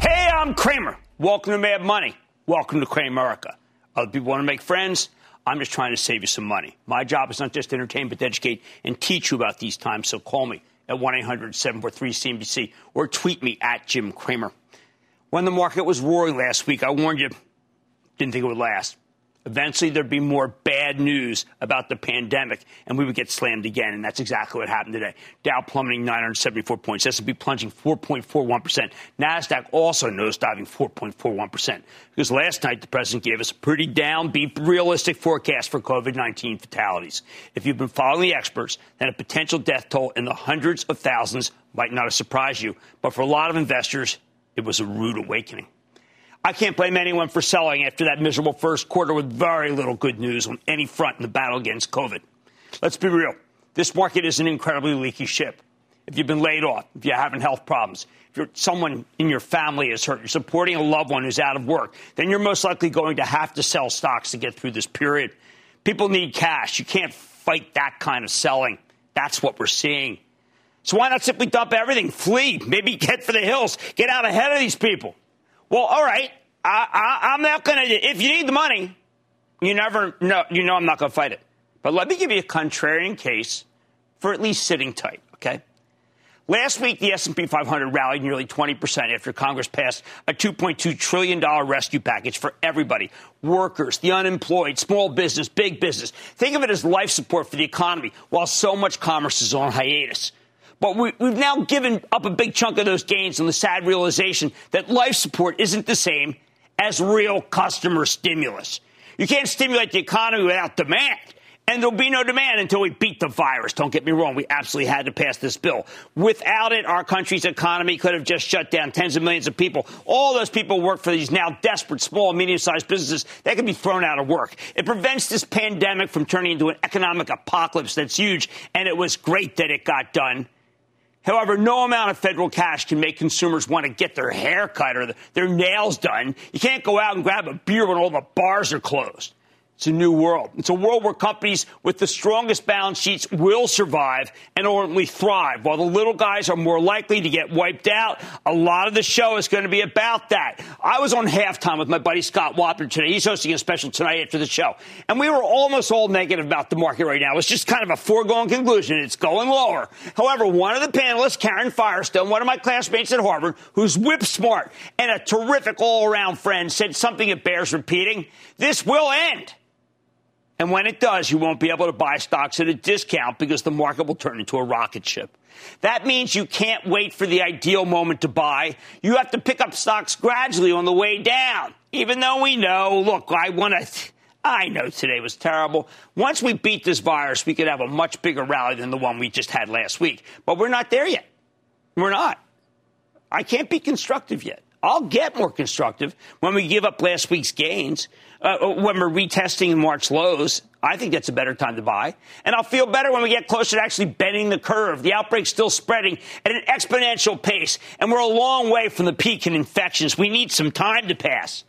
Hey, I'm Cramer. Welcome to Mad Money. Welcome to Cramerica. Other people want to make friends. I'm just trying to save you some money. My job is not just to entertain, but to educate and teach you about these times. So call me at 1 800 743 CNBC or tweet me at Jim Cramer. When the market was roaring last week, I warned you, didn't think it would last. Eventually, there'd be more bad news about the pandemic, and we would get slammed again. And that's exactly what happened today. Dow plummeting 974 points. S&P plunging 4.41%. Nasdaq also nosediving 4.41%. Because last night the president gave us a pretty downbeat, realistic forecast for COVID-19 fatalities. If you've been following the experts, then a potential death toll in the hundreds of thousands might not have surprised you. But for a lot of investors, it was a rude awakening. I can't blame anyone for selling after that miserable first quarter with very little good news on any front in the battle against COVID. Let's be real. This market is an incredibly leaky ship. If you've been laid off, if you're having health problems, if someone in your family is hurt, you're supporting a loved one who's out of work, then you're most likely going to have to sell stocks to get through this period. People need cash. You can't fight that kind of selling. That's what we're seeing. So why not simply dump everything, flee, maybe get for the hills, get out ahead of these people? Well, all right. I, am not going to. If you need the money, you never know. You know I'm not going to fight it. But let me give you a contrarian case for at least sitting tight. Okay. Last week, the S&P 500 rallied nearly 20% after Congress passed a $2.2 trillion rescue package for everybody. Workers, the unemployed, small business, big business. Think of it as life support for the economy while so much commerce is on hiatus. But we, have now given up a big chunk of those gains on the sad realization that life support isn't the same as real customer stimulus. You can't stimulate the economy without demand. And there'll be no demand until we beat the virus. Don't get me wrong. We absolutely had to pass this bill. Without it, our country's economy could have just shut down tens of millions of people. All those people work for these now desperate small and medium sized businesses. They could be thrown out of work. It prevents this pandemic from turning into an economic apocalypse that's huge. And it was great that it got done. However, no amount of federal cash can make consumers want to get their hair cut or their nails done. You can't go out and grab a beer when all the bars are closed. It's a new world. It's a world where companies with the strongest balance sheets will survive and ultimately thrive, while the little guys are more likely to get wiped out. A lot of the show is going to be about that. I was on halftime with my buddy Scott Wapner today. He's hosting a special tonight after the show. And we were almost all negative about the market right now. It's just kind of a foregone conclusion. It's going lower. However, one of the panelists, Karen Firestone, one of my classmates at Harvard, who's whip smart and a terrific all around friend, said something that bears repeating. This will end. And when it does, you won't be able to buy stocks at a discount because the market will turn into a rocket ship. That means you can't wait for the ideal moment to buy. You have to pick up stocks gradually on the way down. Even though we know, look, I want to. I know today was terrible. Once we beat this virus, we could have a much bigger rally than the one we just had last week. But we're not there yet. We're not. I can't be constructive yet. I'll get more constructive when we give up last week's gains, uh, when we're retesting March lows. I think that's a better time to buy. And I'll feel better when we get closer to actually bending the curve. The outbreak's still spreading at an exponential pace, and we're a long way from the peak in infections. We need some time to pass.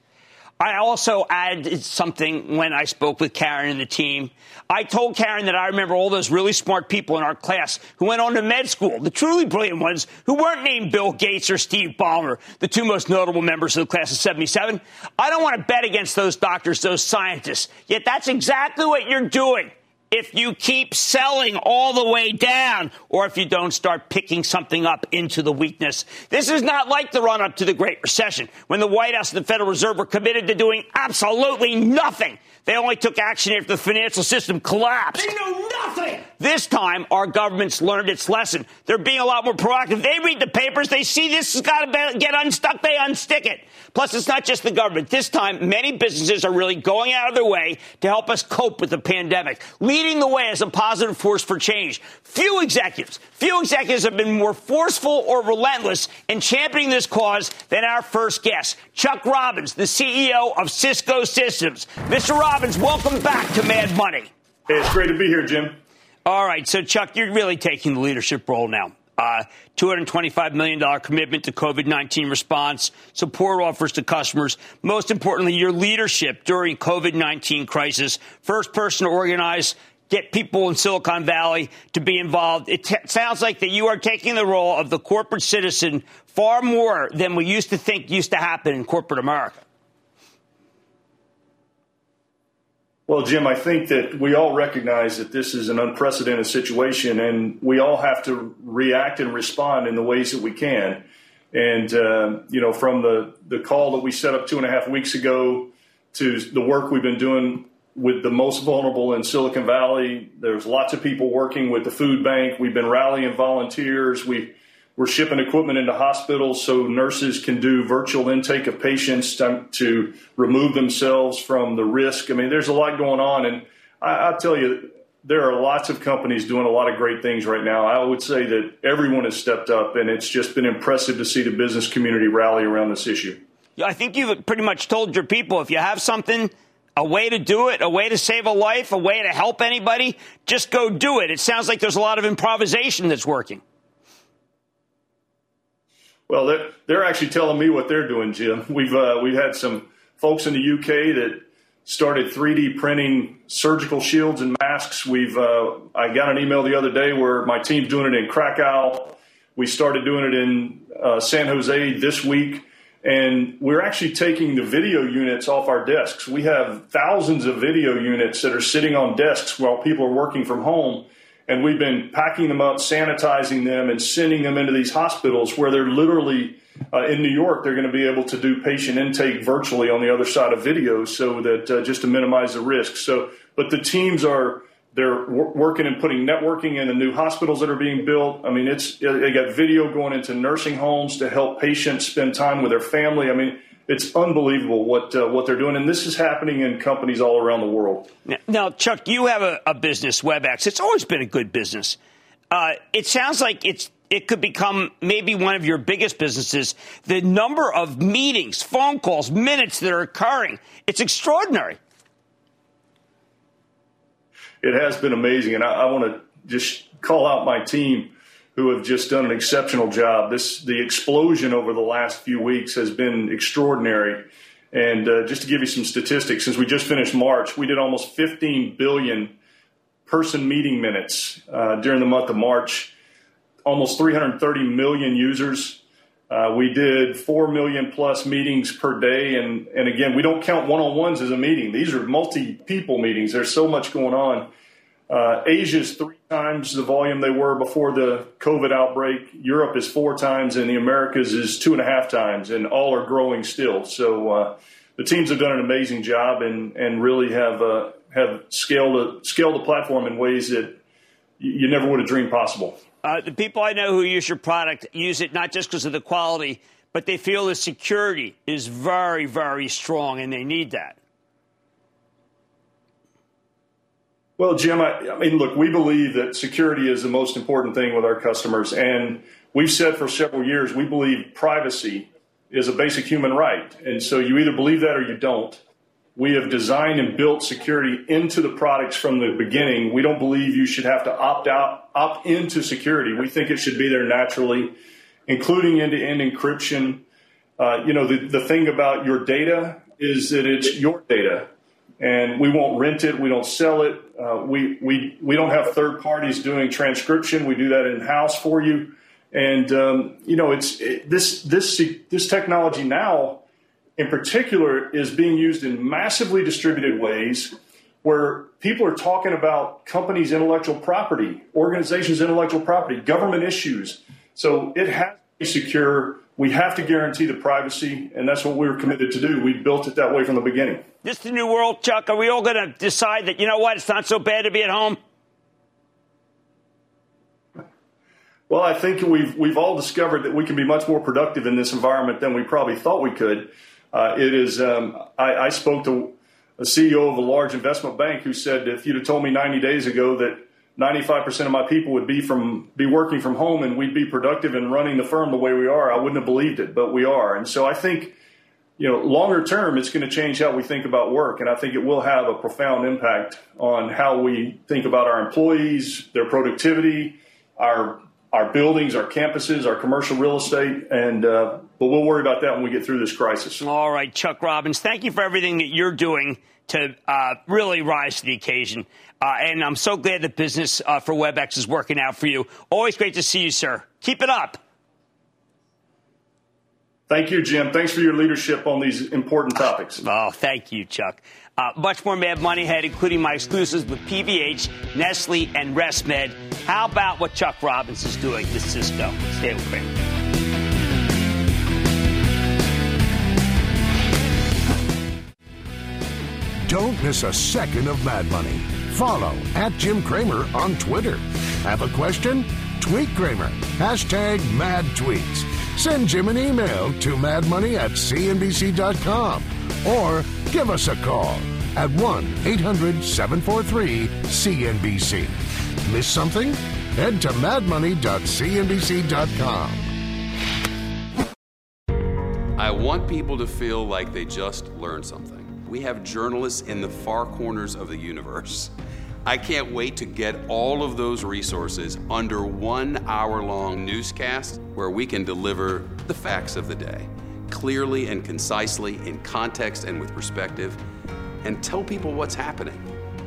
I also added something when I spoke with Karen and the team. I told Karen that I remember all those really smart people in our class who went on to med school, the truly brilliant ones who weren't named Bill Gates or Steve Ballmer, the two most notable members of the class of 77. I don't want to bet against those doctors, those scientists. Yet that's exactly what you're doing if you keep selling all the way down or if you don't start picking something up into the weakness. This is not like the run up to the Great Recession when the White House and the Federal Reserve were committed to doing absolutely nothing. They only took action after the financial system collapsed. They know nothing. This time, our government's learned its lesson. They're being a lot more proactive. They read the papers. They see this has got to get unstuck. They unstick it. Plus, it's not just the government. This time, many businesses are really going out of their way to help us cope with the pandemic, leading the way as a positive force for change. Few executives, few executives have been more forceful or relentless in championing this cause than our first guest, Chuck Robbins, the CEO of Cisco Systems. Mr. Robbins, welcome back to Mad Money. Hey, it's great to be here, Jim. All right, so Chuck, you're really taking the leadership role now. Uh, $225 million commitment to COVID 19 response, support offers to customers. Most importantly, your leadership during COVID 19 crisis. First person to organize, get people in Silicon Valley to be involved. It t- sounds like that you are taking the role of the corporate citizen far more than we used to think used to happen in corporate America. Well, Jim, I think that we all recognize that this is an unprecedented situation, and we all have to react and respond in the ways that we can. And uh, you know, from the the call that we set up two and a half weeks ago to the work we've been doing with the most vulnerable in Silicon Valley, there's lots of people working with the food bank. We've been rallying volunteers. We we're shipping equipment into hospitals so nurses can do virtual intake of patients to, to remove themselves from the risk. I mean, there's a lot going on, and I, will tell you, there are lots of companies doing a lot of great things right now. I would say that everyone has stepped up, and it's just been impressive to see the business community rally around this issue. I think you've pretty much told your people if you have something, a way to do it, a way to save a life, a way to help anybody, just go do it. It sounds like there's a lot of improvisation that's working. Well, they're, they're actually telling me what they're doing, Jim. We've uh, we've had some folks in the UK that started 3D printing surgical shields and masks. We've uh, I got an email the other day where my team's doing it in Krakow. We started doing it in uh, San Jose this week, and we're actually taking the video units off our desks. We have thousands of video units that are sitting on desks while people are working from home and we've been packing them up, sanitizing them, and sending them into these hospitals where they're literally uh, in New York. They're going to be able to do patient intake virtually on the other side of video, so that uh, just to minimize the risk. So, but the teams are they're working and putting networking in the new hospitals that are being built. I mean, it's they got video going into nursing homes to help patients spend time with their family. I mean it's unbelievable what uh, what they're doing, and this is happening in companies all around the world. Now, Chuck, you have a, a business, WebEx. It's always been a good business. Uh, it sounds like it's it could become maybe one of your biggest businesses. The number of meetings, phone calls, minutes that are occurring, it's extraordinary. It has been amazing, and I, I want to just call out my team who have just done an exceptional job. This the explosion over the last few weeks has been extraordinary. And uh, just to give you some statistics, since we just finished March, we did almost 15 billion person meeting minutes uh, during the month of March. Almost 330 million users. Uh, we did 4 million plus meetings per day. And, and again, we don't count one on ones as a meeting. These are multi people meetings. There's so much going on. Uh, Asia is three times the volume they were before the COVID outbreak. Europe is four times, and the Americas is two and a half times, and all are growing still. So uh, the teams have done an amazing job and and really have uh, have scaled a, scaled the platform in ways that you never would have dreamed possible. Uh, the people I know who use your product use it not just because of the quality, but they feel the security is very, very strong, and they need that. Well, Jim, I, I, mean, look, we believe that security is the most important thing with our customers. And we've said for several years, we believe privacy is a basic human right. And so you either believe that or you don't. We have designed and built security into the products from the beginning. We don't believe you should have to opt out, opt into security. We think it should be there naturally, including end to end encryption. Uh, you know, the, the thing about your data is that it's your data and we won't rent it. We don't sell it. Uh, we, we, we don't have third parties doing transcription. We do that in house for you. And, um, you know, it's it, this, this, this technology now in particular is being used in massively distributed ways where people are talking about companies' intellectual property, organizations' intellectual property, government issues. So it has to be secure we have to guarantee the privacy, and that's what we were committed to do. We built it that way from the beginning. This is the new world, Chuck. Are we all going to decide that, you know what, it's not so bad to be at home? Well, I think we've we've all discovered that we can be much more productive in this environment than we probably thought we could. Uh, it is. Um, I, I, spoke to a CEO of a large investment bank who said, if you'd have told me 90 days ago that 95% of my people would be from be working from home and we'd be productive in running the firm the way we are, I wouldn't have believed it, but we are. And so I think, you know, longer term, it's going to change how we think about work, and I think it will have a profound impact on how we think about our employees, their productivity, our our buildings, our campuses, our commercial real estate, and uh, but we'll worry about that when we get through this crisis. All right, Chuck Robbins, thank you for everything that you're doing to uh, really rise to the occasion. Uh, and I'm so glad that business uh, for WebEx is working out for you. Always great to see you, sir. Keep it up. Thank you, Jim. Thanks for your leadership on these important topics. Oh, thank you, Chuck. Uh, much more Mad Money ahead, including my exclusives with PVH, Nestle, and ResMed. How about what Chuck Robbins is doing with Cisco? Stay with me. Don't miss a second of Mad Money. Follow at Jim Cramer on Twitter. Have a question? Tweet Cramer. Hashtag mad tweets. Send Jim an email to madmoney at cnbc.com or give us a call at 1 800 743 CNBC. Miss something? Head to madmoney.cnbc.com. I want people to feel like they just learned something. We have journalists in the far corners of the universe. I can't wait to get all of those resources under one hour long newscast where we can deliver the facts of the day clearly and concisely, in context and with perspective, and tell people what's happening,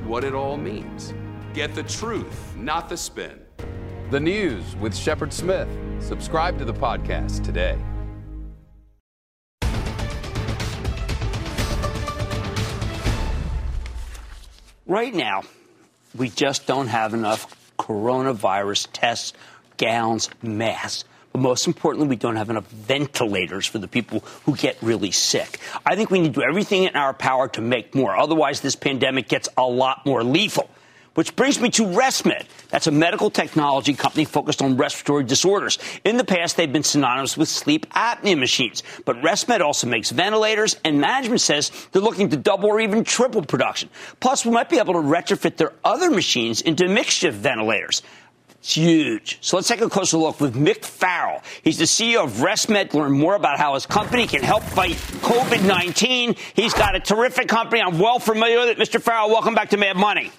what it all means. Get the truth, not the spin. The News with Shepard Smith. Subscribe to the podcast today. Right now, we just don't have enough coronavirus tests, gowns, masks but most importantly, we don't have enough ventilators for the people who get really sick. I think we need to do everything in our power to make more. Otherwise, this pandemic gets a lot more lethal. Which brings me to ResMed. That's a medical technology company focused on respiratory disorders. In the past, they've been synonymous with sleep apnea machines. But ResMed also makes ventilators, and management says they're looking to double or even triple production. Plus, we might be able to retrofit their other machines into makeshift ventilators. It's huge. So let's take a closer look with Mick Farrell. He's the CEO of ResMed. Learn more about how his company can help fight COVID 19. He's got a terrific company. I'm well familiar with it. Mr. Farrell, welcome back to Mad Money.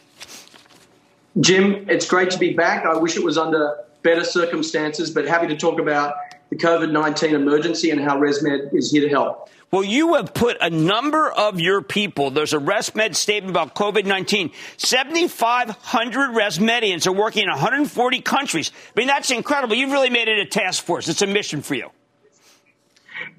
Jim, it's great to be back. I wish it was under better circumstances, but happy to talk about the COVID 19 emergency and how ResMed is here to help. Well, you have put a number of your people, there's a ResMed statement about COVID 19. 7,500 ResMedians are working in 140 countries. I mean, that's incredible. You've really made it a task force. It's a mission for you.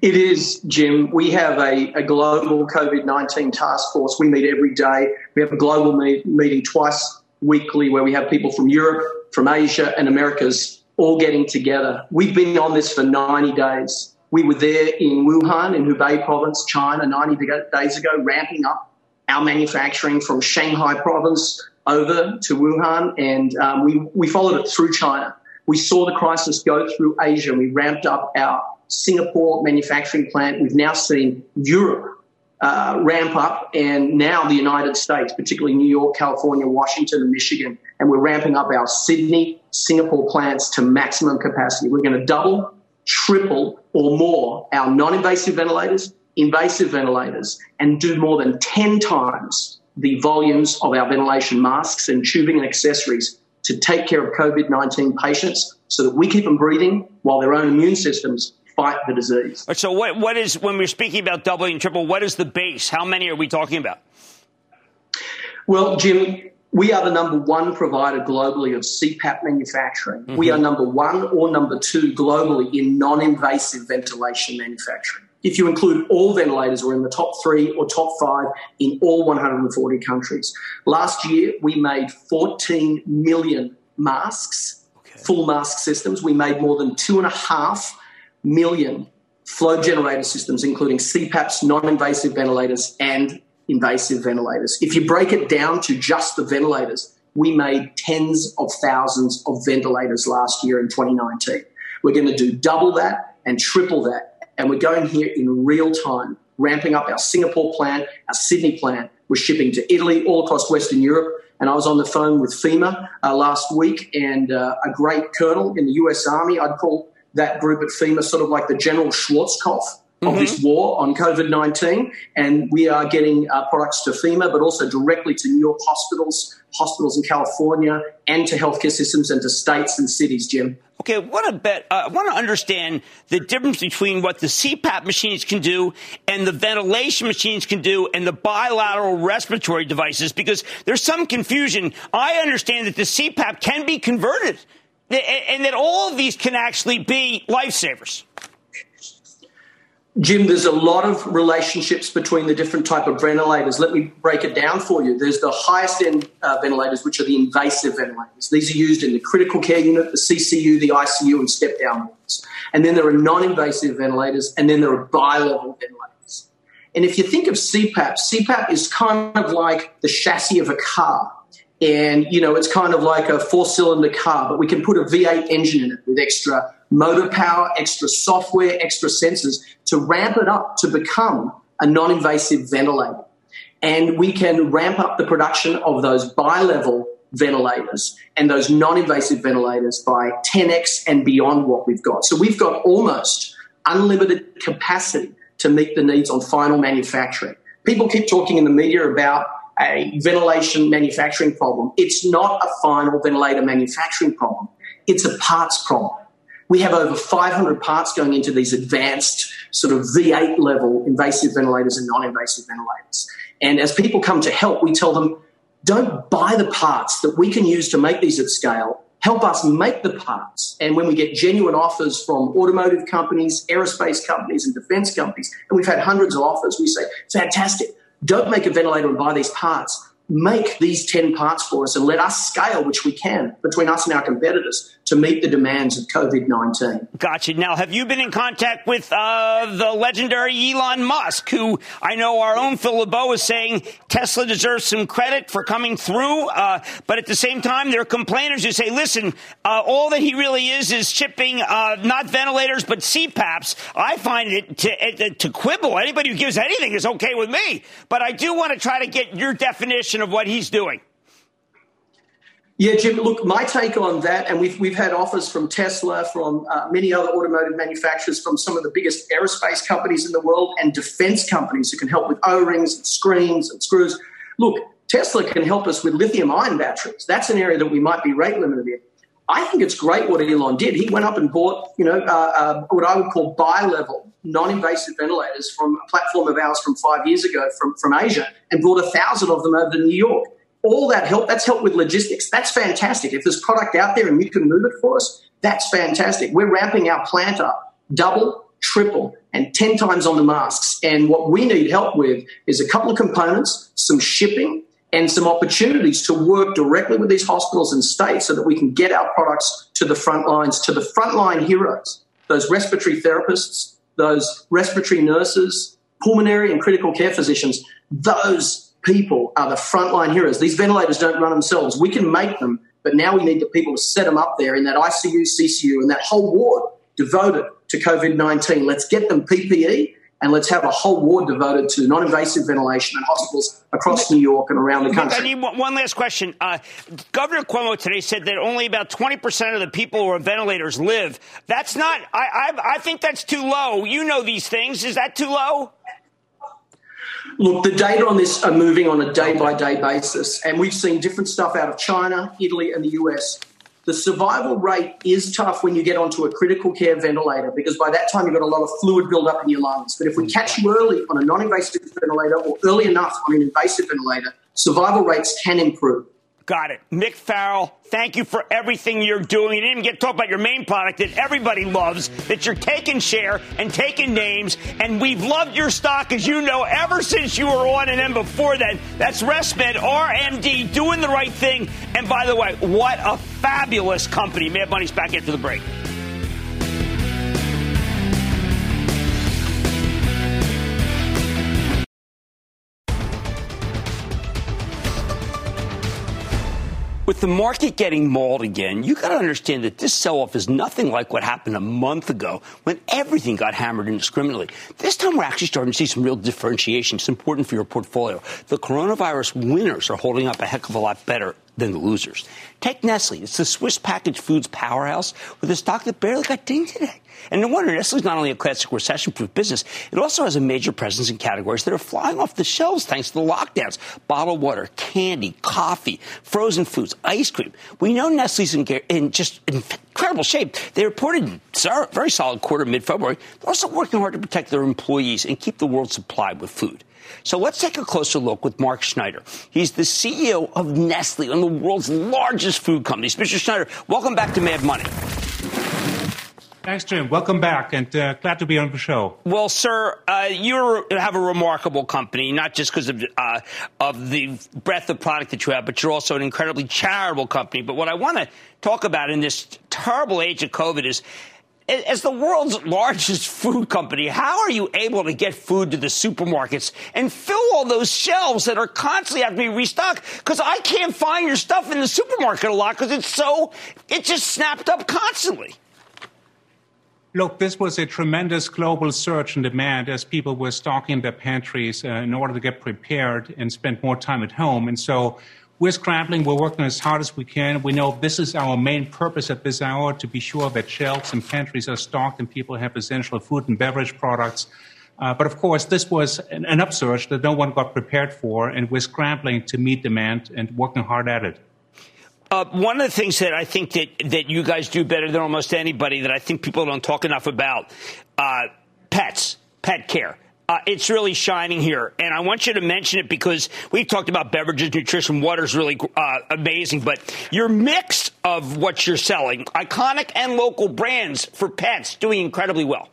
It is, Jim. We have a, a global COVID 19 task force. We meet every day. We have a global meet, meeting twice weekly where we have people from Europe, from Asia, and Americas all getting together. We've been on this for 90 days. We were there in Wuhan, in Hubei province, China, 90 days ago, ramping up our manufacturing from Shanghai province over to Wuhan, and um, we, we followed it through China. We saw the crisis go through Asia. We ramped up our Singapore manufacturing plant. We've now seen Europe uh, ramp up, and now the United States, particularly New York, California, Washington, and Michigan. And we're ramping up our Sydney, Singapore plants to maximum capacity. We're going to double triple or more our non invasive ventilators, invasive ventilators, and do more than 10 times the volumes of our ventilation masks and tubing and accessories to take care of COVID 19 patients so that we keep them breathing while their own immune systems fight the disease. So, what, what is, when we're speaking about doubling and triple, what is the base? How many are we talking about? Well, Jim, we are the number one provider globally of CPAP manufacturing. Mm-hmm. We are number one or number two globally in non invasive ventilation manufacturing. If you include all ventilators, we're in the top three or top five in all 140 countries. Last year, we made 14 million masks, okay. full mask systems. We made more than two and a half million flow generator systems, including CPAPs, non invasive ventilators, and invasive ventilators. If you break it down to just the ventilators, we made tens of thousands of ventilators last year in 2019. We're going to do double that and triple that. And we're going here in real time, ramping up our Singapore plant, our Sydney plant. We're shipping to Italy, all across Western Europe. And I was on the phone with FEMA uh, last week, and uh, a great colonel in the US Army, I'd call that group at FEMA sort of like the General Schwarzkopf of mm-hmm. this war on COVID 19. And we are getting uh, products to FEMA, but also directly to New York hospitals, hospitals in California, and to healthcare systems and to states and cities, Jim. Okay, what a bet. Uh, I want to understand the difference between what the CPAP machines can do and the ventilation machines can do and the bilateral respiratory devices because there's some confusion. I understand that the CPAP can be converted and that all of these can actually be lifesavers. Jim, there's a lot of relationships between the different type of ventilators. Let me break it down for you. There's the highest end uh, ventilators, which are the invasive ventilators. These are used in the critical care unit, the CCU, the ICU, and step down wards. And then there are non-invasive ventilators, and then there are bi-level ventilators. And if you think of CPAP, CPAP is kind of like the chassis of a car. And, you know, it's kind of like a four cylinder car, but we can put a V8 engine in it with extra motor power, extra software, extra sensors to ramp it up to become a non invasive ventilator. And we can ramp up the production of those bi level ventilators and those non invasive ventilators by 10x and beyond what we've got. So we've got almost unlimited capacity to meet the needs on final manufacturing. People keep talking in the media about a ventilation manufacturing problem. It's not a final ventilator manufacturing problem. It's a parts problem. We have over 500 parts going into these advanced sort of V8 level invasive ventilators and non-invasive ventilators. And as people come to help, we tell them, don't buy the parts that we can use to make these at scale. Help us make the parts. And when we get genuine offers from automotive companies, aerospace companies, and defense companies, and we've had hundreds of offers, we say, fantastic. Don't make a ventilator and buy these parts. Make these 10 parts for us and let us scale, which we can, between us and our competitors to meet the demands of COVID 19. Gotcha. Now, have you been in contact with uh, the legendary Elon Musk, who I know our own Phil LeBeau is saying Tesla deserves some credit for coming through, uh, but at the same time, there are complainers who say, listen, uh, all that he really is is shipping uh, not ventilators, but CPAPs. I find it to, to quibble. Anybody who gives anything is okay with me, but I do want to try to get your definition of what he's doing. Yeah, Jim, look, my take on that, and we've, we've had offers from Tesla, from uh, many other automotive manufacturers, from some of the biggest aerospace companies in the world, and defense companies who can help with O rings and screens and screws. Look, Tesla can help us with lithium ion batteries. That's an area that we might be rate limited in. I think it's great what Elon did. He went up and bought, you know, uh, uh, what I would call bi-level, non-invasive ventilators from a platform of ours from five years ago from, from Asia and brought a thousand of them over to New York all that help, that's help with logistics. That's fantastic. If there's product out there and you can move it for us, that's fantastic. We're ramping our plant up double, triple, and 10 times on the masks. And what we need help with is a couple of components, some shipping, and some opportunities to work directly with these hospitals and states so that we can get our products to the front lines, to the frontline heroes, those respiratory therapists, those respiratory nurses, pulmonary and critical care physicians, those people are the frontline heroes. These ventilators don't run themselves. We can make them, but now we need the people to set them up there in that ICU, CCU, and that whole ward devoted to COVID 19. Let's get them PPE and let's have a whole ward devoted to non invasive ventilation in hospitals across New York and around the country. I need one last question. Uh, Governor Cuomo today said that only about 20% of the people who are ventilators live. That's not, I, I, I think that's too low. You know these things. Is that too low? Look, the data on this are moving on a day by day basis, and we've seen different stuff out of China, Italy, and the US. The survival rate is tough when you get onto a critical care ventilator because by that time you've got a lot of fluid buildup in your lungs. But if we catch you early on a non invasive ventilator or early enough on an invasive ventilator, survival rates can improve. Got it. Mick Farrell, thank you for everything you're doing. You didn't even get to talk about your main product that everybody loves, that you're taking share and taking names. And we've loved your stock, as you know, ever since you were on and then before that. That's ResMed, RMD, doing the right thing. And by the way, what a fabulous company. Mad Money's back after the break. With the market getting mauled again, you got to understand that this sell off is nothing like what happened a month ago when everything got hammered indiscriminately. This time we're actually starting to see some real differentiation. It's important for your portfolio. The coronavirus winners are holding up a heck of a lot better than the losers. Take Nestle. It's the Swiss packaged foods powerhouse with a stock that barely got dinged today. And no wonder Nestle is not only a classic recession-proof business, it also has a major presence in categories that are flying off the shelves thanks to the lockdowns. Bottled water, candy, coffee, frozen foods, ice cream. We know Nestle's in, in just incredible shape. They reported a very solid quarter mid-February. They're also working hard to protect their employees and keep the world supplied with food. So let's take a closer look with Mark Schneider. He's the CEO of Nestle, one of the world's largest food companies. Mr. Schneider, welcome back to Mad Money. Thanks, Jim. Welcome back, and uh, glad to be on the show. Well, sir, uh, you have a remarkable company, not just because of uh, of the breadth of product that you have, but you're also an incredibly charitable company. But what I want to talk about in this terrible age of COVID is. As the world's largest food company, how are you able to get food to the supermarkets and fill all those shelves that are constantly have to be restocked? Because I can't find your stuff in the supermarket a lot because it's so, it just snapped up constantly. Look, this was a tremendous global surge in demand as people were stocking their pantries uh, in order to get prepared and spend more time at home. And so we're scrambling. We're working as hard as we can. We know this is our main purpose at this hour to be sure that shelves and pantries are stocked and people have essential food and beverage products. Uh, but of course, this was an, an upsurge that no one got prepared for, and we're scrambling to meet demand and working hard at it. Uh, one of the things that I think that, that you guys do better than almost anybody that I think people don't talk enough about, uh, pets, pet care. Uh, it's really shining here, and I want you to mention it because we've talked about beverages, nutrition, water is really uh, amazing. But your mix of what you're selling, iconic and local brands for pets, doing incredibly well.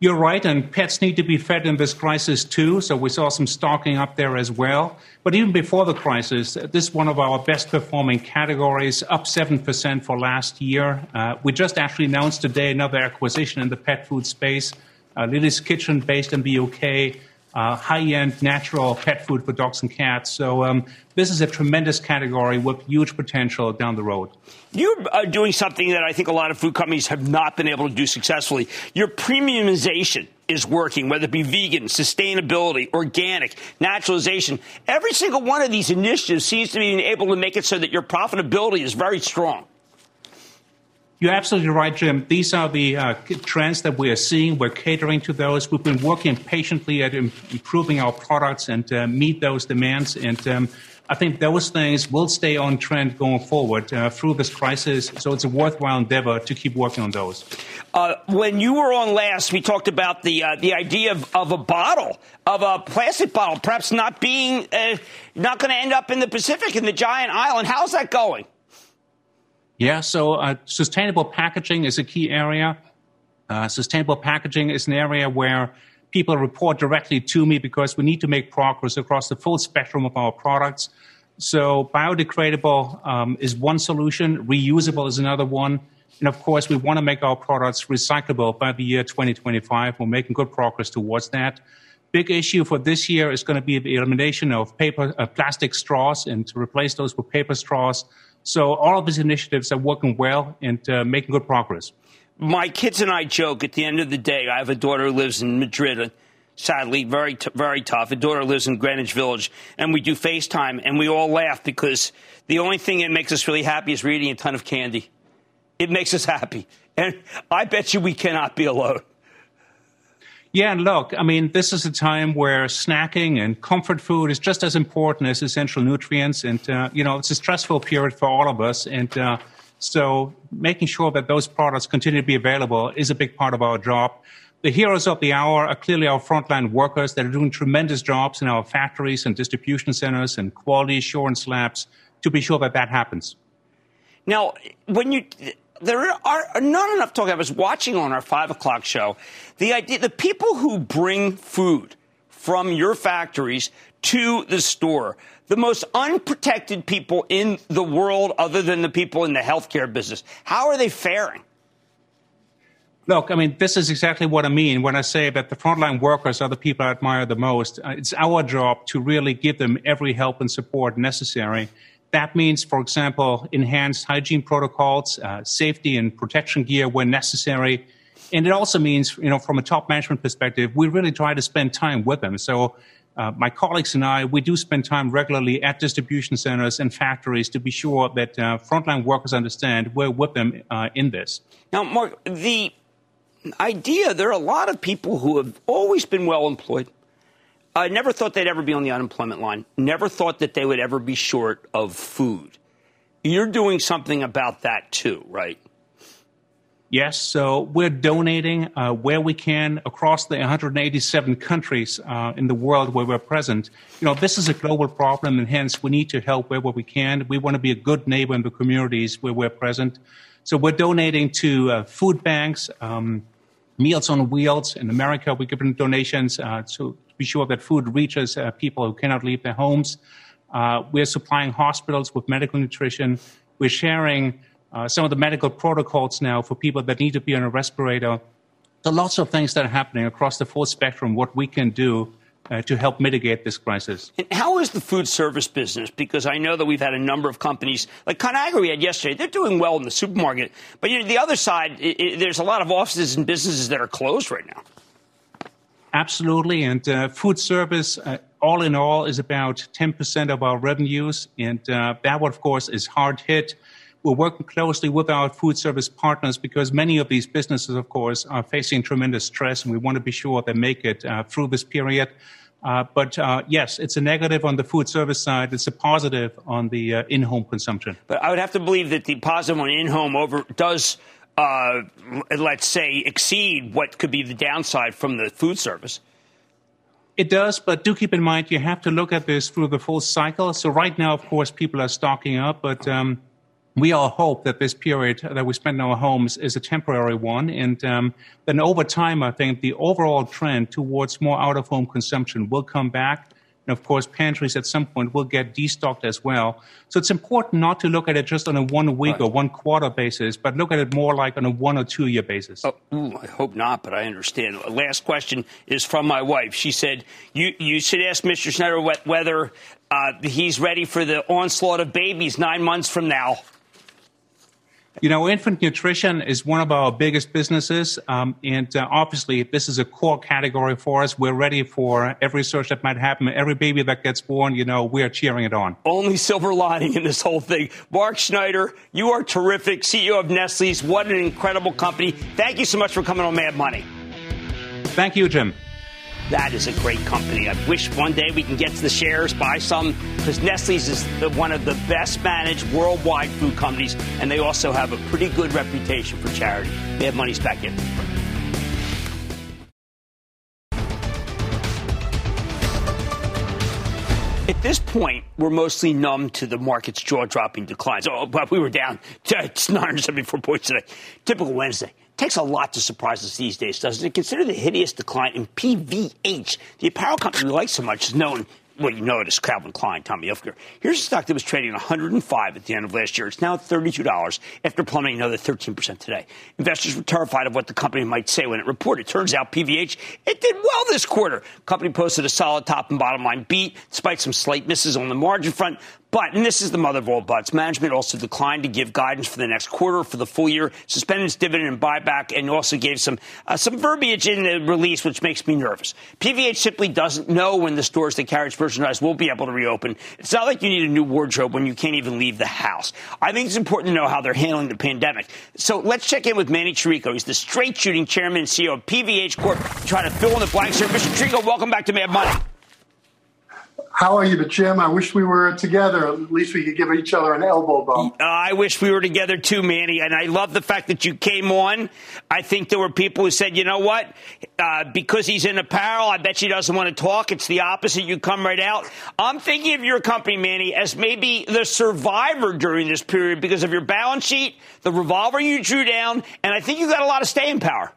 You're right, and pets need to be fed in this crisis too. So we saw some stocking up there as well. But even before the crisis, this is one of our best performing categories, up 7% for last year. Uh, we just actually announced today another acquisition in the pet food space, uh, Lily's Kitchen, based in the UK uh, high-end natural pet food for dogs and cats. So um, this is a tremendous category with huge potential down the road. You're uh, doing something that I think a lot of food companies have not been able to do successfully. Your premiumization is working, whether it be vegan, sustainability, organic, naturalization. Every single one of these initiatives seems to be able to make it so that your profitability is very strong. You're absolutely right, Jim. These are the uh, trends that we are seeing. We're catering to those. We've been working patiently at Im- improving our products and uh, meet those demands. And um, I think those things will stay on trend going forward uh, through this crisis. So it's a worthwhile endeavor to keep working on those. Uh, when you were on last, we talked about the uh, the idea of, of, a bottle, of a plastic bottle, perhaps not being uh, not going to end up in the Pacific in the giant island. How's that going? Yeah, so uh, sustainable packaging is a key area. Uh, sustainable packaging is an area where people report directly to me because we need to make progress across the full spectrum of our products. So biodegradable um, is one solution, reusable is another one. And of course, we want to make our products recyclable by the year 2025. We're making good progress towards that. Big issue for this year is going to be the elimination of paper, uh, plastic straws and to replace those with paper straws. So all of these initiatives are working well and uh, making good progress. My kids and I joke at the end of the day. I have a daughter who lives in Madrid. Sadly, very t- very tough. A daughter lives in Greenwich Village, and we do FaceTime, and we all laugh because the only thing that makes us really happy is reading a ton of candy. It makes us happy, and I bet you we cannot be alone. Yeah, and look, I mean, this is a time where snacking and comfort food is just as important as essential nutrients. And, uh, you know, it's a stressful period for all of us. And uh, so making sure that those products continue to be available is a big part of our job. The heroes of the hour are clearly our frontline workers that are doing tremendous jobs in our factories and distribution centers and quality assurance labs to be sure that that happens. Now, when you there are not enough talk. I was watching on our five o'clock show the idea the people who bring food from your factories to the store, the most unprotected people in the world, other than the people in the healthcare business. How are they faring? Look, I mean, this is exactly what I mean when I say that the frontline workers are the people I admire the most. It's our job to really give them every help and support necessary that means, for example, enhanced hygiene protocols, uh, safety and protection gear when necessary. And it also means, you know, from a top management perspective, we really try to spend time with them. So uh, my colleagues and I, we do spend time regularly at distribution centers and factories to be sure that uh, frontline workers understand we're with them uh, in this. Now, Mark, the idea there are a lot of people who have always been well employed. I never thought they'd ever be on the unemployment line. Never thought that they would ever be short of food. You're doing something about that too, right? Yes, so we're donating uh, where we can across the 187 countries uh, in the world where we're present. You know, this is a global problem, and hence we need to help wherever we can. We want to be a good neighbor in the communities where we're present. So we're donating to uh, food banks, um, Meals on Wheels in America. We're giving donations uh, to be sure that food reaches uh, people who cannot leave their homes. Uh, we're supplying hospitals with medical nutrition. We're sharing uh, some of the medical protocols now for people that need to be on a respirator. So lots of things that are happening across the full spectrum, what we can do uh, to help mitigate this crisis. And how is the food service business? Because I know that we've had a number of companies, like Conagra we had yesterday, they're doing well in the supermarket. But you know, the other side, it, it, there's a lot of offices and businesses that are closed right now. Absolutely. And uh, food service, uh, all in all, is about 10% of our revenues. And uh, that, of course, is hard hit we're working closely with our food service partners because many of these businesses, of course, are facing tremendous stress, and we want to be sure they make it uh, through this period. Uh, but uh, yes, it's a negative on the food service side. It's a positive on the in-home consumption. But I would have to believe that the positive on in-home over does, uh, let's say, exceed what could be the downside from the food service. It does, but do keep in mind you have to look at this through the full cycle. So right now, of course, people are stocking up, but um, we all hope that this period that we spend in our homes is a temporary one. And um, then over time, I think the overall trend towards more out of home consumption will come back. And of course, pantries at some point will get destocked as well. So it's important not to look at it just on a one week right. or one quarter basis, but look at it more like on a one or two year basis. Oh, ooh, I hope not, but I understand. Last question is from my wife. She said, You, you should ask Mr. Schneider whether uh, he's ready for the onslaught of babies nine months from now. You know, infant nutrition is one of our biggest businesses, um, and uh, obviously, this is a core category for us. We're ready for every search that might happen. Every baby that gets born, you know, we're cheering it on. Only silver lining in this whole thing. Mark Schneider, you are terrific, CEO of Nestle's. What an incredible company. Thank you so much for coming on Mad Money. Thank you, Jim. That is a great company. I wish one day we can get to the shares, buy some, because Nestle's is the, one of the best managed worldwide food companies, and they also have a pretty good reputation for charity. They have money's back in. At this point, we're mostly numb to the market's jaw dropping declines. Oh, but we were down to 974 points today. Typical Wednesday takes a lot to surprise us these days, doesn't it? Consider the hideous decline in PVH, the apparel company we like so much, is known well, you know it as Calvin Klein, Tommy Hilfiger. Here's a stock that was trading 105 at the end of last year. It's now $32 after plummeting another 13% today. Investors were terrified of what the company might say when it reported. Turns out PVH, it did well this quarter. Company posted a solid top and bottom line beat despite some slight misses on the margin front. But, and this is the mother of all buts, management also declined to give guidance for the next quarter for the full year, suspended its dividend and buyback, and also gave some uh, some verbiage in the release, which makes me nervous. PVH simply doesn't know when the stores that carry its merchandise will be able to reopen. It's not like you need a new wardrobe when you can't even leave the house. I think it's important to know how they're handling the pandemic. So let's check in with Manny Chirico. He's the straight shooting chairman and CEO of PVH Corp. Trying to fill in the blanks here. Mr. Chirico, welcome back to Mad Money. How are you, But Jim? I wish we were together. At least we could give each other an elbow bump. Uh, I wish we were together too, Manny. And I love the fact that you came on. I think there were people who said, you know what? Uh, because he's in apparel, I bet she doesn't want to talk. It's the opposite. You come right out. I'm thinking of your company, Manny, as maybe the survivor during this period because of your balance sheet, the revolver you drew down, and I think you got a lot of staying power.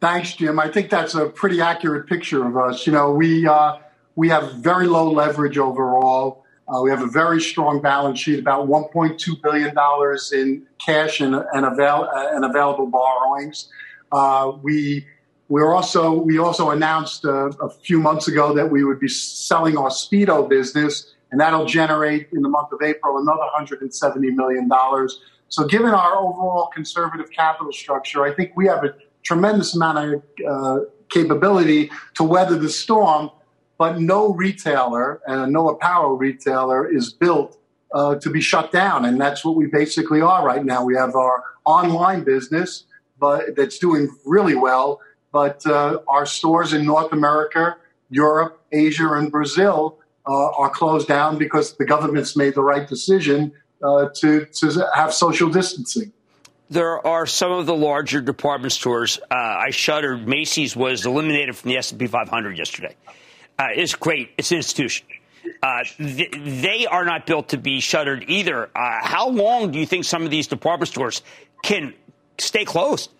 Thanks, Jim. I think that's a pretty accurate picture of us. You know, we. Uh, we have very low leverage overall. Uh, we have a very strong balance sheet, about $1.2 billion in cash and, and, avail, uh, and available borrowings. Uh, we we're also we also announced uh, a few months ago that we would be selling our Speedo business and that'll generate in the month of April another $170 million. So, given our overall conservative capital structure, I think we have a tremendous amount of uh, capability to weather the storm. But no retailer and no apparel retailer is built uh, to be shut down, and that's what we basically are right now. We have our online business, but that's doing really well. But uh, our stores in North America, Europe, Asia, and Brazil uh, are closed down because the government's made the right decision uh, to, to have social distancing. There are some of the larger department stores. Uh, I shuddered. Macy's was eliminated from the S&P 500 yesterday. Uh, it's great. It's an institution. Uh, th- they are not built to be shuttered either. Uh, how long do you think some of these department stores can stay closed?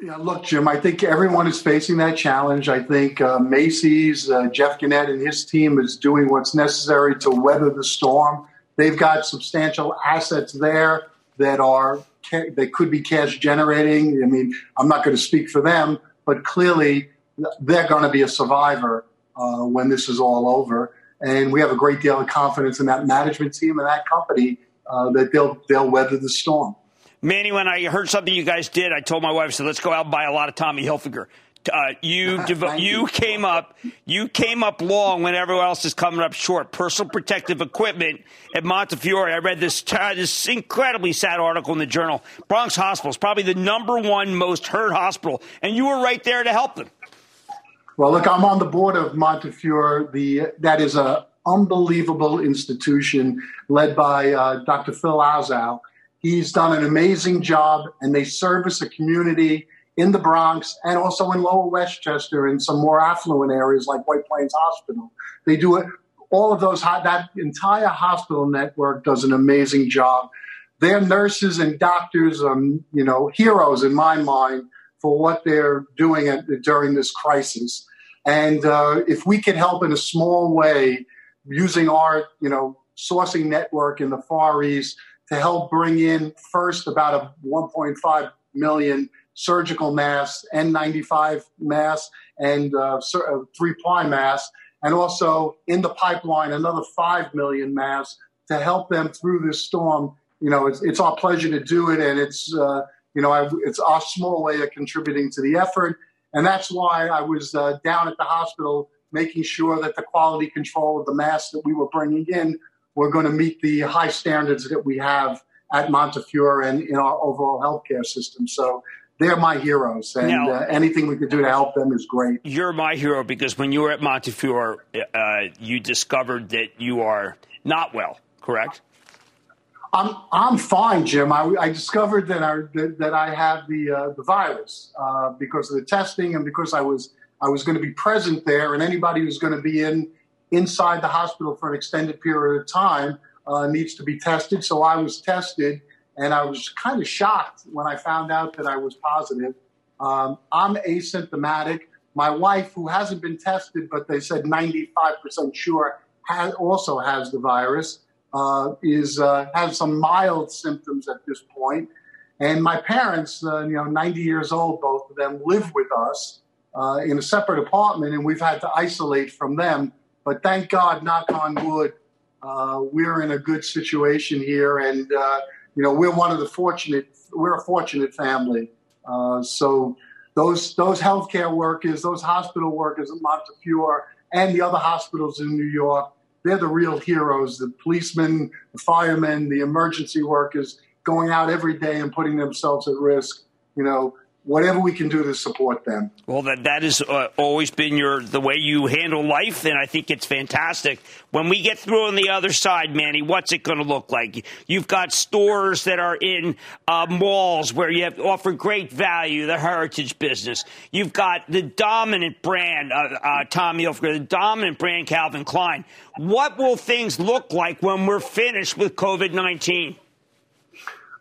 Yeah, look, Jim, I think everyone is facing that challenge. I think uh, Macy's, uh, Jeff Gennette and his team is doing what's necessary to weather the storm. They've got substantial assets there that are they could be cash generating. I mean, I'm not going to speak for them, but clearly they're going to be a survivor uh, when this is all over. And we have a great deal of confidence in that management team and that company uh, that they'll they'll weather the storm. Manny, when I heard something you guys did, I told my wife, I said, let's go out and buy a lot of Tommy Hilfiger. Uh, you devo- you came up you came up long when everyone else is coming up short. Personal protective equipment at Montefiore. I read this uh, this incredibly sad article in the journal. Bronx Hospital is probably the number one most hurt hospital, and you were right there to help them. Well, look, I'm on the board of Montefiore. The that is a unbelievable institution led by uh, Dr. Phil Ozuah He's done an amazing job, and they service a community in the Bronx and also in Lower Westchester and some more affluent areas like White Plains Hospital. They do it. All of those, that entire hospital network does an amazing job. Their nurses and doctors are, you know, heroes in my mind for what they're doing at, during this crisis. And uh, if we can help in a small way using our, you know, sourcing network in the Far East to help bring in first about a 1.5 million surgical masks, N95 masks, and uh, uh, three ply masks, and also in the pipeline another 5 million masks to help them through this storm. You know, it's, it's our pleasure to do it, and it's, uh, you know, I, it's our small way of contributing to the effort. And that's why I was uh, down at the hospital making sure that the quality control of the masks that we were bringing in we're going to meet the high standards that we have at Montefiore and in our overall healthcare system. So they're my heroes, and now, uh, anything we could do to help them is great. You're my hero because when you were at Montefiore, uh, you discovered that you are not well, correct? I'm I'm fine, Jim. I, I discovered that I that, that I have the uh, the virus uh, because of the testing and because I was I was going to be present there, and anybody who's going to be in inside the hospital for an extended period of time uh, needs to be tested. So I was tested, and I was kind of shocked when I found out that I was positive. Um, I'm asymptomatic. My wife, who hasn't been tested, but they said 95% sure, has, also has the virus, uh, is uh, has some mild symptoms at this point. And my parents, uh, you know, 90 years old, both of them, live with us uh, in a separate apartment, and we've had to isolate from them but thank God, knock on wood, uh, we're in a good situation here, and uh, you know we're one of the fortunate. We're a fortunate family. Uh, so those those healthcare workers, those hospital workers at Montefiore, and the other hospitals in New York, they're the real heroes. The policemen, the firemen, the emergency workers going out every day and putting themselves at risk. You know, whatever we can do to support them. Well, that that has uh, always been your the way you handle life, and I think it's fantastic. When we get through on the other side, Manny, what's it going to look like? You've got stores that are in uh, malls where you have offer great value, the heritage business. You've got the dominant brand, uh, uh Tommy Hilfiger, the dominant brand, Calvin Klein. What will things look like when we're finished with COVID nineteen?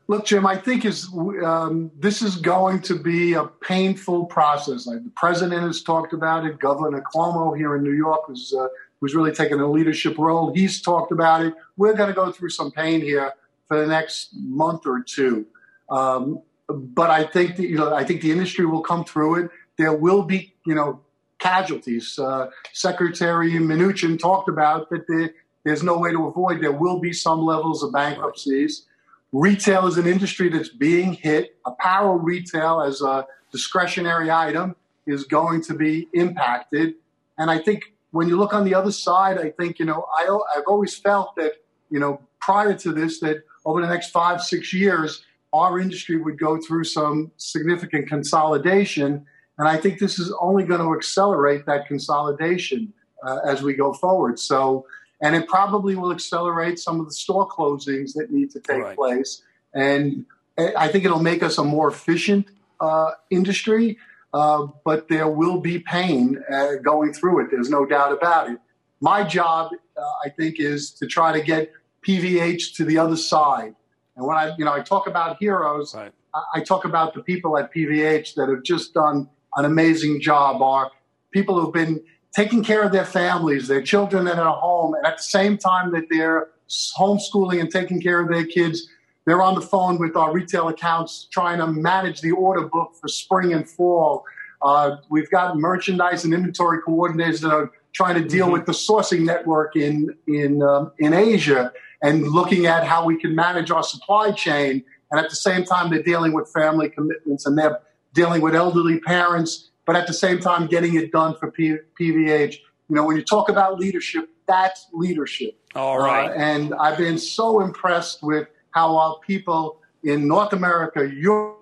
Look, Jim, I think is um, this is going to be a painful process. Like the president has talked about it. Governor Cuomo here in New York who's uh, who's really taken a leadership role. He's talked about it. We're going to go through some pain here for the next month or two. Um, but I think that, you know I think the industry will come through it. There will be you know casualties. Uh, Secretary Mnuchin talked about that. The, There's no way to avoid. There will be some levels of bankruptcies. Retail is an industry that's being hit. Apparel retail as a discretionary item is going to be impacted. And I think when you look on the other side, I think, you know, I, I've always felt that, you know, prior to this, that over the next five, six years, our industry would go through some significant consolidation. And I think this is only going to accelerate that consolidation uh, as we go forward. So, and it probably will accelerate some of the store closings that need to take right. place. And I think it'll make us a more efficient uh, industry, uh, but there will be pain uh, going through it. There's no doubt about it. My job, uh, I think, is to try to get PVH to the other side. And when I, you know, I talk about heroes, right. I, I talk about the people at PVH that have just done an amazing job. Are people who've been taking care of their families, their children that are home, and at the same time that they're homeschooling and taking care of their kids, they're on the phone with our retail accounts trying to manage the order book for spring and fall. Uh, we've got merchandise and inventory coordinators that are trying to deal mm-hmm. with the sourcing network in in um, in Asia and looking at how we can manage our supply chain. And at the same time, they're dealing with family commitments and they're dealing with elderly parents, but at the same time, getting it done for P- PVH. You know, when you talk about leadership, that's leadership. All right. Uh, and I've been so impressed with how our people in North America, Europe,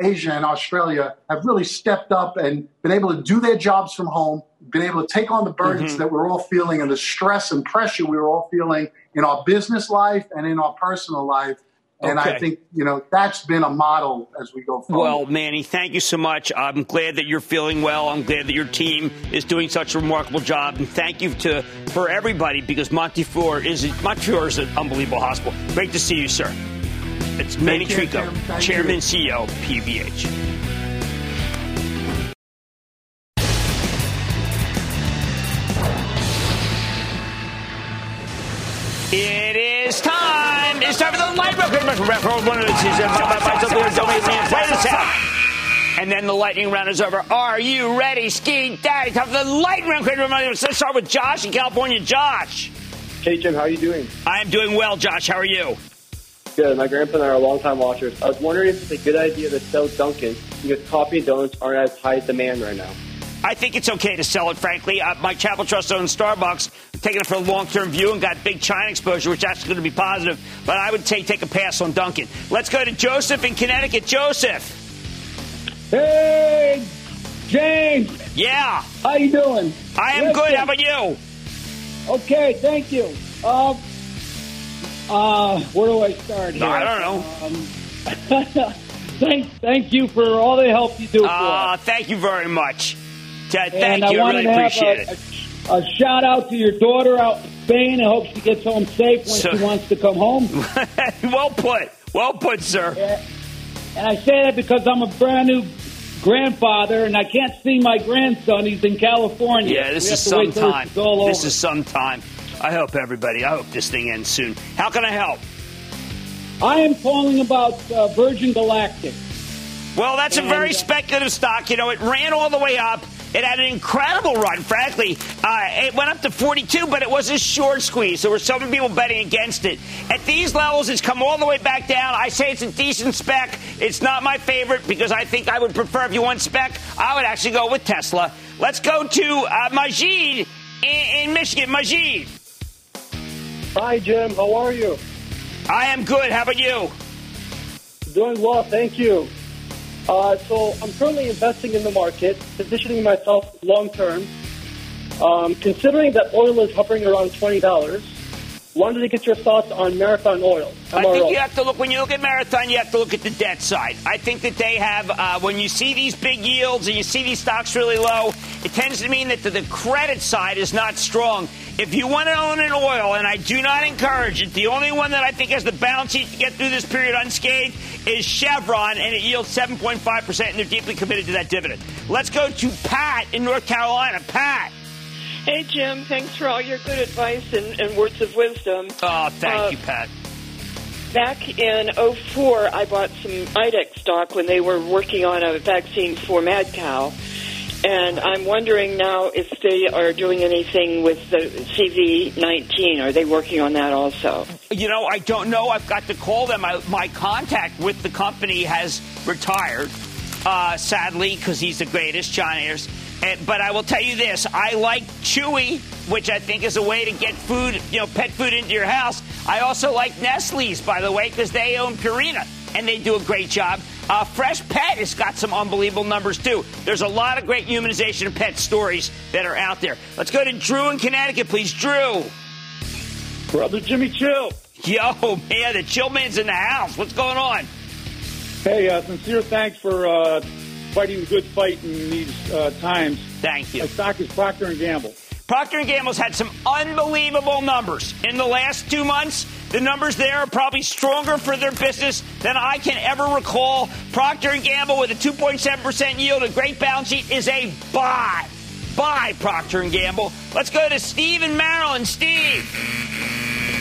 Asia, and Australia have really stepped up and been able to do their jobs from home, been able to take on the burdens mm-hmm. that we're all feeling and the stress and pressure we are all feeling in our business life and in our personal life. And okay. I think, you know, that's been a model as we go forward. Well, Manny, thank you so much. I'm glad that you're feeling well. I'm glad that your team is doing such a remarkable job. And thank you to for everybody because Montefiore is Montefiore is an unbelievable hospital. Great to see you, sir. It's Manny Chirico, Chairman, you. CEO, PVH. Time for the light round. One uh, of And then the lightning round is over. Are you ready, Ski Daddy? Time for the lightning round. Let's start with Josh in California. Josh. Hey, Jim. How are you doing? I am doing well, Josh. How are you? Good. My grandpa and I are longtime watchers. I was wondering if it's a good idea to sell Dunkin' because coffee and donuts aren't as high demand right now. I think it's okay to sell it, frankly. Uh, my Charitable Trust owns Starbucks, taking it for a long term view and got big China exposure, which is actually going to be positive. But I would say take a pass on Dunkin'. Let's go to Joseph in Connecticut. Joseph. Hey, James. Yeah. How you doing? I am Listen. good. How about you? Okay, thank you. Um, uh, where do I start? Here? I don't know. Um, thank, thank you for all the help you do. Uh, thank you very much. Thank and you. I, I really appreciate a, it. A, a, shout out to your daughter out in Spain. I hope she gets home safe when so, she wants to come home. well put. Well put, sir. and I say that because I'm a brand new grandfather, and I can't see my grandson. He's in California. Yeah, this is some time. This is some time. I hope everybody. I hope this thing ends soon. How can I help? I am calling about uh, Virgin Galactic. Well, that's and, a very uh, speculative stock. You know, it ran all the way up. It had an incredible run, frankly. Uh, it went up to 42, but it was a short squeeze. There were so many people betting against it. At these levels, it's come all the way back down. I say it's a decent spec. It's not my favorite because I think I would prefer, if you want spec, I would actually go with Tesla. Let's go to uh, Majid in, in Michigan. Majid. Hi, Jim. How are you? I am good. How about you? Doing well, thank you. Uh, so I'm currently investing in the market, positioning myself long term. Um, considering that oil is hovering around twenty dollars, wanted to get your thoughts on Marathon Oil. MRO. I think you have to look when you look at Marathon, you have to look at the debt side. I think that they have uh, when you see these big yields and you see these stocks really low, it tends to mean that the, the credit side is not strong. If you want to own an oil, and I do not encourage it, the only one that I think has the balance sheet to get through this period unscathed is Chevron, and it yields 7.5%, and they're deeply committed to that dividend. Let's go to Pat in North Carolina. Pat. Hey, Jim. Thanks for all your good advice and, and words of wisdom. Oh, thank uh, you, Pat. Back in 04, I bought some IDEXX stock when they were working on a vaccine for mad cow And I'm wondering now if they are doing anything with the CV19. Are they working on that also? You know, I don't know. I've got to call them. I, my contact with the company has retired, uh, sadly, because he's the greatest, John Ayers. And, but I will tell you this: I like Chewy, which I think is a way to get food, you know, pet food into your house. I also like Nestle's, by the way, because they own Purina and they do a great job. Uh, Freshpet has got some unbelievable numbers too. There's a lot of great humanization of pet stories that are out there. Let's go to Drew in Connecticut, please. Drew. Brother Jimmy Chill. Yo, man, the Chill Man's in the house. What's going on? Hey, uh, sincere thanks for uh, fighting the good fight in these uh, times. Thank you. My stock is Procter and Gamble. Procter & Gamble's had some unbelievable numbers in the last two months. The numbers there are probably stronger for their business than I can ever recall. Procter & Gamble with a 2.7% yield, a great balance sheet, is a buy. Buy Procter & Gamble. Let's go to Steve in Maryland. Steve.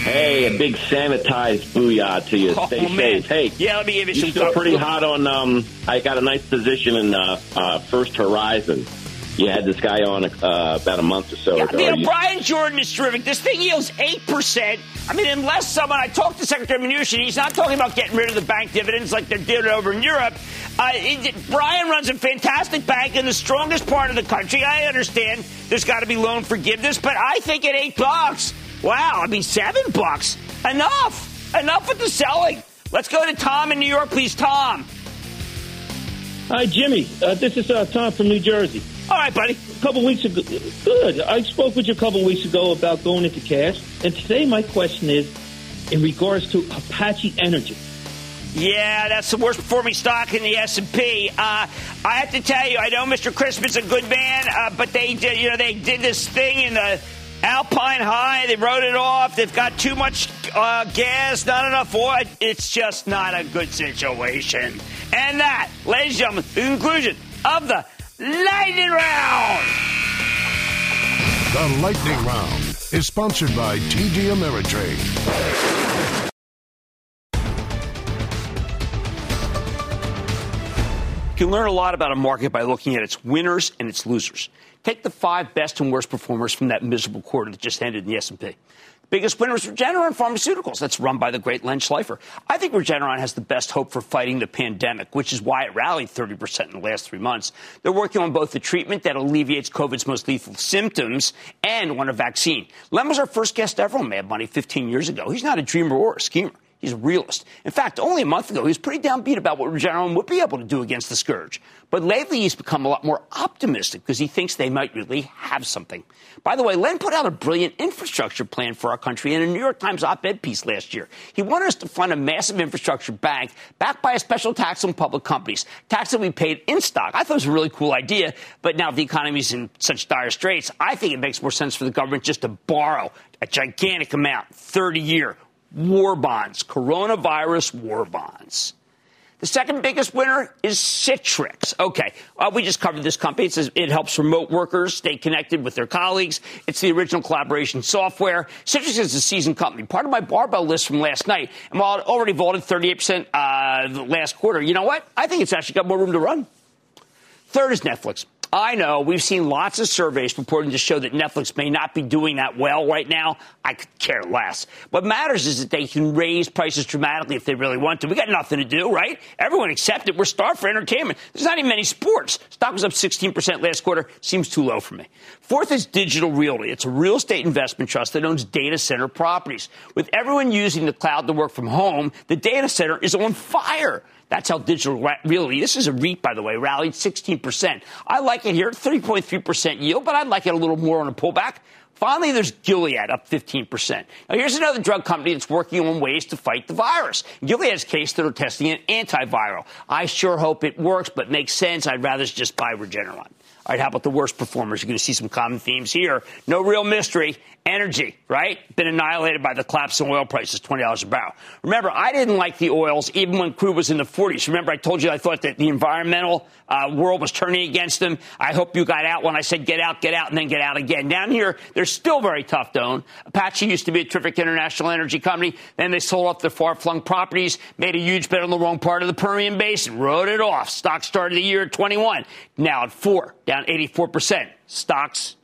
Hey, a big sanitized booyah to you. Oh, Stay man. safe. Hey, Yeah, let me give you some still pretty hot on. Um, I got a nice position in uh, uh, First Horizon. You had this guy on uh, about a month or so Yeah, ago. you know, You- Bryan Jordan is terrific. This thing yields 8%. I mean, unless someone, I talked to Secretary Mnuchin, he's not talking about getting rid of the bank dividends like they're doing over in Europe. Uh, it- Bryan runs a fantastic bank in the strongest part of the country. I understand there's got to be loan forgiveness, but I think at 8 bucks, wow, I mean, 7 bucks, enough. Enough with the selling. Let's go to Tom in New York, please. Tom. Hi, Jimmy. Uh, this is uh, Tom from New Jersey. All right, buddy. A couple weeks ago, good. I spoke with you a couple weeks ago about going into cash, and today my question is in regards to Apache Energy. Yeah, that's the worst performing stock in the S and P. Uh, I have to tell you, I know Mr. Christmann's a good man, uh, but they did, you know, they did this thing in the Alpine High. They wrote it off. They've got too much uh, gas, not enough oil. It's just not a good situation. And that, ladies and gentlemen, the conclusion of the lightning round. The Lightning Round is sponsored by TD Ameritrade. You can learn a lot about a market by looking at its winners and its losers. Take the five best and worst performers from that miserable quarter that just ended in the S&P. Biggest winner is Regeneron Pharmaceuticals. That's run by the great Len Schleifer. I think Regeneron has the best hope for fighting the pandemic, which is why it rallied 30% in the last three months. They're working on both the treatment that alleviates COVID's most lethal symptoms and on a vaccine. Len was our first guest ever on Mad Money 15 years ago. He's not a dreamer or a schemer. He's a realist. In fact, only a month ago, he was pretty downbeat about what Regeneron would be able to do against the scourge. But lately, he's become a lot more optimistic because he thinks they might really have something. By the way, Len put out a brilliant infrastructure plan for our country in a New York Times op ed piece last year. He wanted us to fund a massive infrastructure bank backed by a special tax on public companies, tax that we paid in stock. I thought it was a really cool idea, but now the economy's in such dire straits, I think it makes more sense for the government just to borrow a gigantic amount, 30 year war bonds, coronavirus war bonds. The second biggest winner is Citrix. Okay, uh, we just covered this company. It says it helps remote workers stay connected with their colleagues. It's the original collaboration software. Citrix is a seasoned company, part of my barbell list from last night. And while it already vaulted 38% uh, last quarter, you know what? I think it's actually got more room to run. Third is Netflix. I know we've seen lots of surveys reporting to show that Netflix may not be doing that well right now. I could care less. What matters is that they can raise prices dramatically if they really want to. We got nothing to do, right? Everyone accept it. We're starved for entertainment. There's not even many sports. Stock was up 16% last quarter. Seems too low for me. Fourth is Digital Realty. It's a real estate investment trust that owns data center properties. With everyone using the cloud to work from home, the data center is on fire. That's how digital ra-. This is a REIT, by the way, rallied 16%. I like it here, 3.3% yield, but I'd like it a little more on a pullback. Finally, there's Gilead up 15%. Now, here's another drug company that's working on ways to fight the virus. Gilead's case that are testing an antiviral. I sure hope it works, but makes sense. I'd rather just buy Regeneron. All right, how about the worst performers? You're going to see some common themes here. No real mystery. Energy, right? Been annihilated by the collapse in oil prices, $20 a barrel. Remember, I didn't like the oils even when crude was in the 40s. Remember, I told you I thought that the environmental uh, world was turning against them. I hope you got out when I said get out, get out, and then get out again. Down here, they're still very tough to own. Apache used to be a terrific international energy company. Then they sold off their far flung properties, made a huge bet on the wrong part of the Permian Basin, wrote it off. Stock started the year at 21, now at 4, down down 84%. Stocks,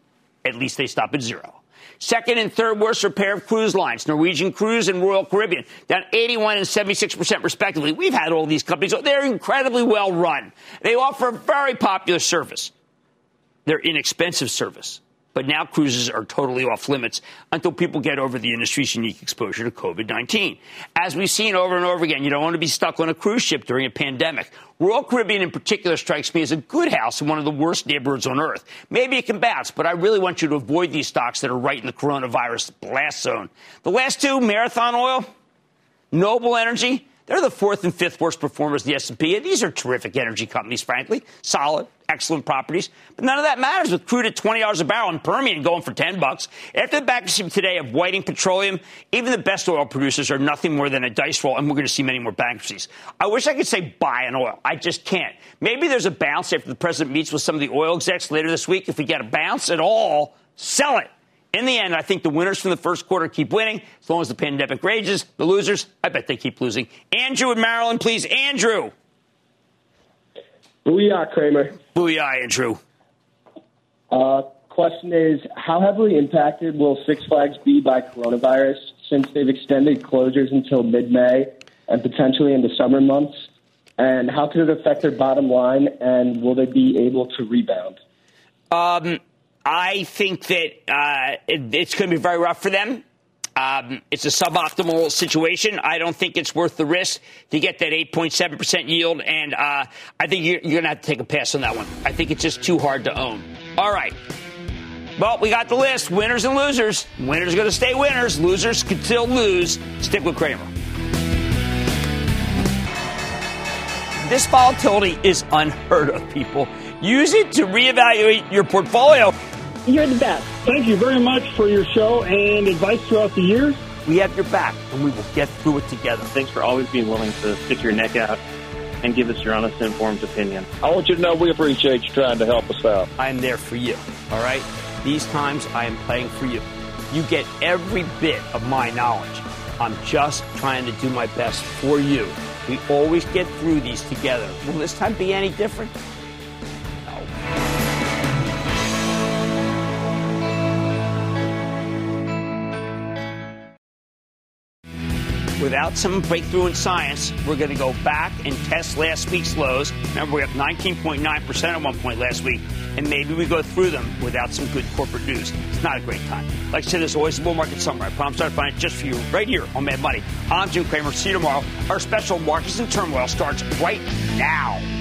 at least they stop at zero. Second and third worst are pair of cruise lines, Norwegian Cruise and Royal Caribbean, down 81 and 76% respectively. We've had all these companies. They're incredibly well run. They offer a very popular service. They're inexpensive service. But now cruises are totally off limits until people get over the industry's unique exposure to COVID 19. As we've seen over and over again, you don't want to be stuck on a cruise ship during a pandemic. Royal Caribbean in particular strikes me as a good house in one of the worst neighborhoods on earth. Maybe it can bounce, but I really want you to avoid these stocks that are right in the coronavirus blast zone. The last two, Marathon Oil, Noble Energy, they're the fourth and fifth worst performers in the S&P. And these are terrific energy companies, frankly. Solid, excellent properties. But none of that matters with crude at $20 a barrel and Permian going for 10 bucks. After the bankruptcy today of Whiting Petroleum, even the best oil producers are nothing more than a dice roll, and we're going to see many more bankruptcies. I wish I could say buy an oil. I just can't. Maybe there's a bounce after the president meets with some of the oil execs later this week. If we get a bounce at all, sell it. In the end, I think the winners from the first quarter keep winning as long as the pandemic rages. The losers, I bet they keep losing. Andrew in Maryland, please. Andrew. Booyah, Cramer. Booyah, Andrew. Uh, question is How heavily impacted will Six Flags be by coronavirus since they've extended closures until mid May and potentially into summer months? And how could it affect their bottom line? And will they be able to rebound? Um, I think that uh, it, it's going to be very rough for them. Um, it's a suboptimal situation. I don't think it's worth the risk to get that 8.7% yield. And uh, I think you're, you're going to have to take a pass on that one. I think it's just too hard to own. All right. Well, we got the list winners and losers. Winners are going to stay winners, losers can still lose. Stick with Cramer. This volatility is unheard of, people. Use it to reevaluate your portfolio. You're the best. Thank you very much for your show and advice throughout the years. We have your back, and we will get through it together. Thanks for always being willing to stick your neck out and give us your honest, informed opinion. I want you to know we appreciate you trying to help us out. I am there for you, all right? These times I am playing for you. You get every bit of my knowledge. I'm just trying to do my best for you. We always get through these together. Will this time be any different? Without some breakthrough in science, we're going to go back and test last week's lows. Remember, we're up 19.9% at one point last week, and maybe we go through them without some good corporate news. It's not a great time. Like I said, there's always a bull market somewhere. I promise I'll find it just for you right here on Mad Money. I'm Jim Cramer. See you tomorrow. Our special Markets and Turmoil starts right now.